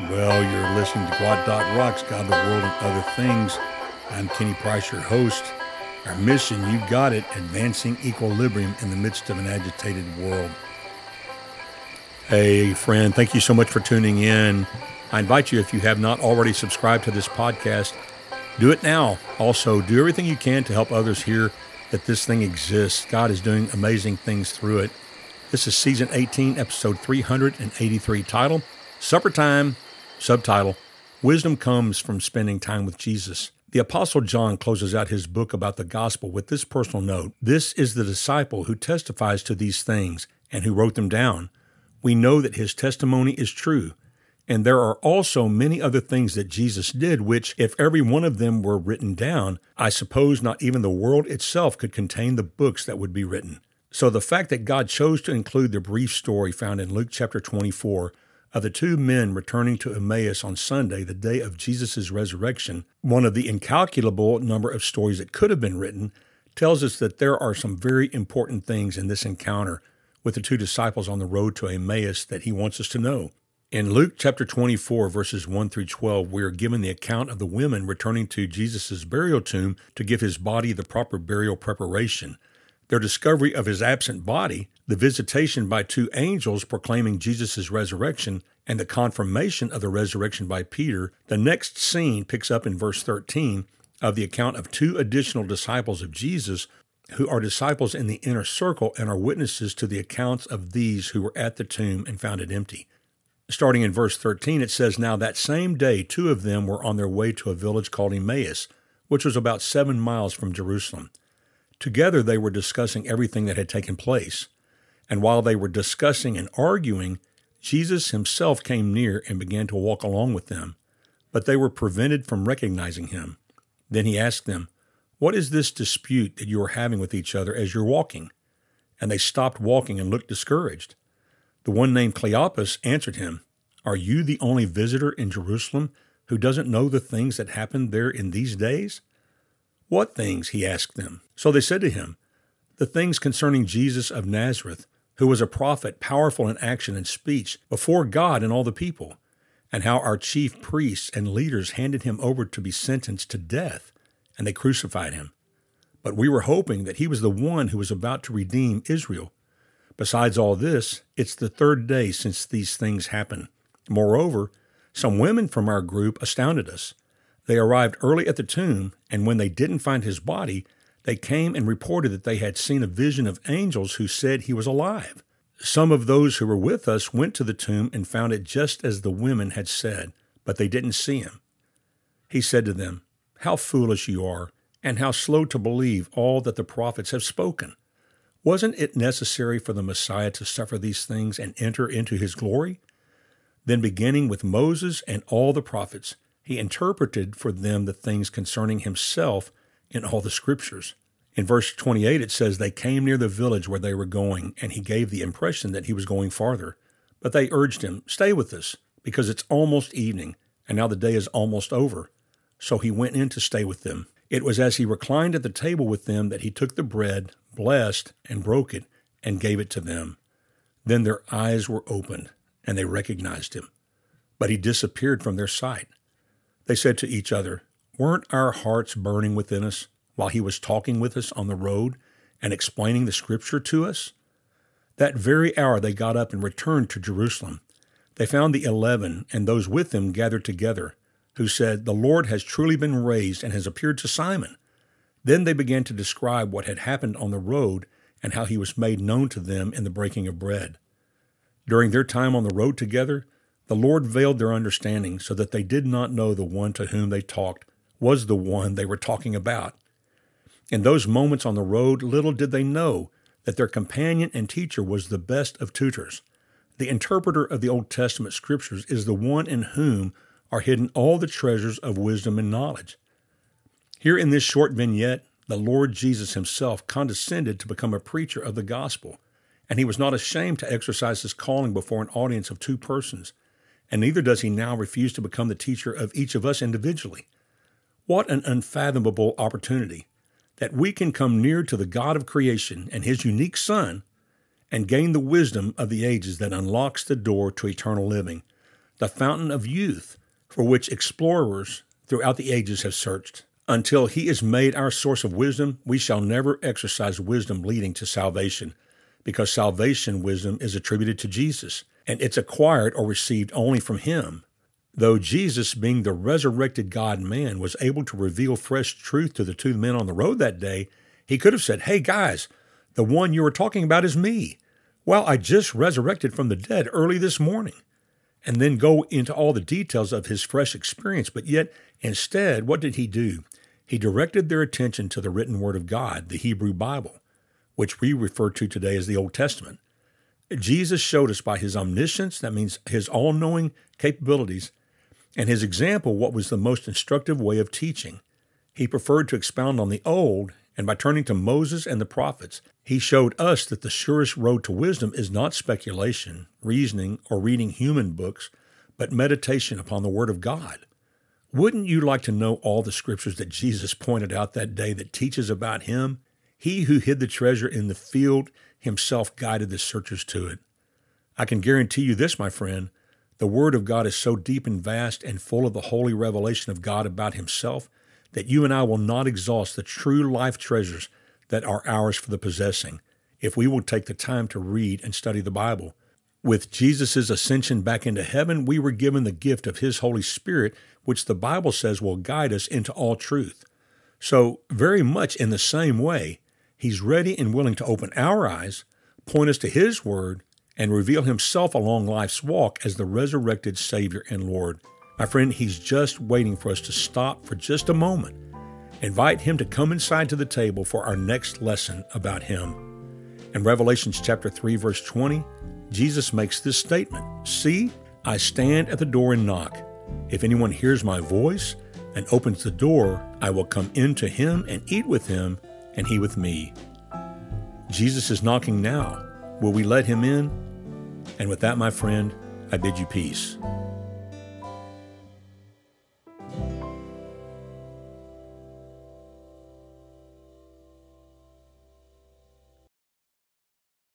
Well, you're listening to Gwot Dot Rocks, God, the World, and Other Things. I'm Kenny Price, your host. Our mission, you got it, advancing equilibrium in the midst of an agitated world. Hey, friend, thank you so much for tuning in. I invite you, if you have not already subscribed to this podcast, do it now. Also, do everything you can to help others hear that this thing exists. God is doing amazing things through it. This is season 18, episode 383, title Supper Time, subtitle Wisdom Comes from Spending Time with Jesus. The Apostle John closes out his book about the gospel with this personal note This is the disciple who testifies to these things and who wrote them down. We know that his testimony is true. And there are also many other things that Jesus did, which, if every one of them were written down, I suppose not even the world itself could contain the books that would be written. So the fact that God chose to include the brief story found in Luke chapter 24 of the two men returning to Emmaus on Sunday, the day of Jesus' resurrection, one of the incalculable number of stories that could have been written, tells us that there are some very important things in this encounter with the two disciples on the road to Emmaus that he wants us to know. In Luke chapter 24, verses 1 through 12, we are given the account of the women returning to Jesus' burial tomb to give his body the proper burial preparation. Their discovery of his absent body, the visitation by two angels proclaiming Jesus' resurrection, and the confirmation of the resurrection by Peter, the next scene picks up in verse 13 of the account of two additional disciples of Jesus who are disciples in the inner circle and are witnesses to the accounts of these who were at the tomb and found it empty. Starting in verse 13, it says, Now that same day, two of them were on their way to a village called Emmaus, which was about seven miles from Jerusalem. Together they were discussing everything that had taken place. And while they were discussing and arguing, Jesus himself came near and began to walk along with them. But they were prevented from recognizing him. Then he asked them, What is this dispute that you are having with each other as you're walking? And they stopped walking and looked discouraged. The one named Cleopas answered him, Are you the only visitor in Jerusalem who doesn't know the things that happened there in these days? What things? he asked them. So they said to him, The things concerning Jesus of Nazareth, who was a prophet, powerful in action and speech, before God and all the people, and how our chief priests and leaders handed him over to be sentenced to death, and they crucified him. But we were hoping that he was the one who was about to redeem Israel. Besides all this, it's the third day since these things happened. Moreover, some women from our group astounded us. They arrived early at the tomb, and when they didn't find his body, they came and reported that they had seen a vision of angels who said he was alive. Some of those who were with us went to the tomb and found it just as the women had said, but they didn't see him. He said to them, How foolish you are, and how slow to believe all that the prophets have spoken. Wasn't it necessary for the Messiah to suffer these things and enter into his glory? Then, beginning with Moses and all the prophets, he interpreted for them the things concerning himself in all the scriptures. In verse 28, it says, They came near the village where they were going, and he gave the impression that he was going farther. But they urged him, Stay with us, because it's almost evening, and now the day is almost over. So he went in to stay with them. It was as he reclined at the table with them that he took the bread, blessed, and broke it, and gave it to them. Then their eyes were opened, and they recognized him. But he disappeared from their sight. They said to each other, Weren't our hearts burning within us while he was talking with us on the road and explaining the scripture to us? That very hour they got up and returned to Jerusalem. They found the eleven and those with them gathered together, who said, The Lord has truly been raised and has appeared to Simon. Then they began to describe what had happened on the road and how he was made known to them in the breaking of bread. During their time on the road together, the Lord veiled their understanding so that they did not know the one to whom they talked was the one they were talking about. In those moments on the road, little did they know that their companion and teacher was the best of tutors. The interpreter of the Old Testament scriptures is the one in whom are hidden all the treasures of wisdom and knowledge. Here in this short vignette, the Lord Jesus himself condescended to become a preacher of the gospel, and he was not ashamed to exercise his calling before an audience of two persons, and neither does he now refuse to become the teacher of each of us individually. What an unfathomable opportunity that we can come near to the God of creation and his unique Son and gain the wisdom of the ages that unlocks the door to eternal living. the fountain of youth, for which explorers throughout the ages have searched. Until he is made our source of wisdom, we shall never exercise wisdom leading to salvation, because salvation wisdom is attributed to Jesus, and it's acquired or received only from him. Though Jesus, being the resurrected God man, was able to reveal fresh truth to the two men on the road that day, he could have said, Hey guys, the one you were talking about is me. Well, I just resurrected from the dead early this morning and then go into all the details of his fresh experience. But yet, instead, what did he do? He directed their attention to the written word of God, the Hebrew Bible, which we refer to today as the Old Testament. Jesus showed us by his omniscience, that means his all knowing capabilities, and his example what was the most instructive way of teaching. He preferred to expound on the Old, and by turning to Moses and the prophets, he showed us that the surest road to wisdom is not speculation, reasoning, or reading human books, but meditation upon the Word of God. Wouldn't you like to know all the scriptures that Jesus pointed out that day that teaches about him? He who hid the treasure in the field himself guided the searchers to it. I can guarantee you this, my friend. The Word of God is so deep and vast and full of the holy revelation of God about Himself that you and I will not exhaust the true life treasures that are ours for the possessing if we will take the time to read and study the Bible. With Jesus' ascension back into heaven, we were given the gift of His Holy Spirit, which the Bible says will guide us into all truth. So, very much in the same way, He's ready and willing to open our eyes, point us to His Word, and reveal Himself along life's walk as the resurrected Savior and Lord. My friend, He's just waiting for us to stop for just a moment, invite Him to come inside to the table for our next lesson about Him. In Revelations chapter 3, verse 20, Jesus makes this statement See, I stand at the door and knock. If anyone hears my voice and opens the door, I will come in to him and eat with him, and he with me. Jesus is knocking now. Will we let him in? And with that, my friend, I bid you peace.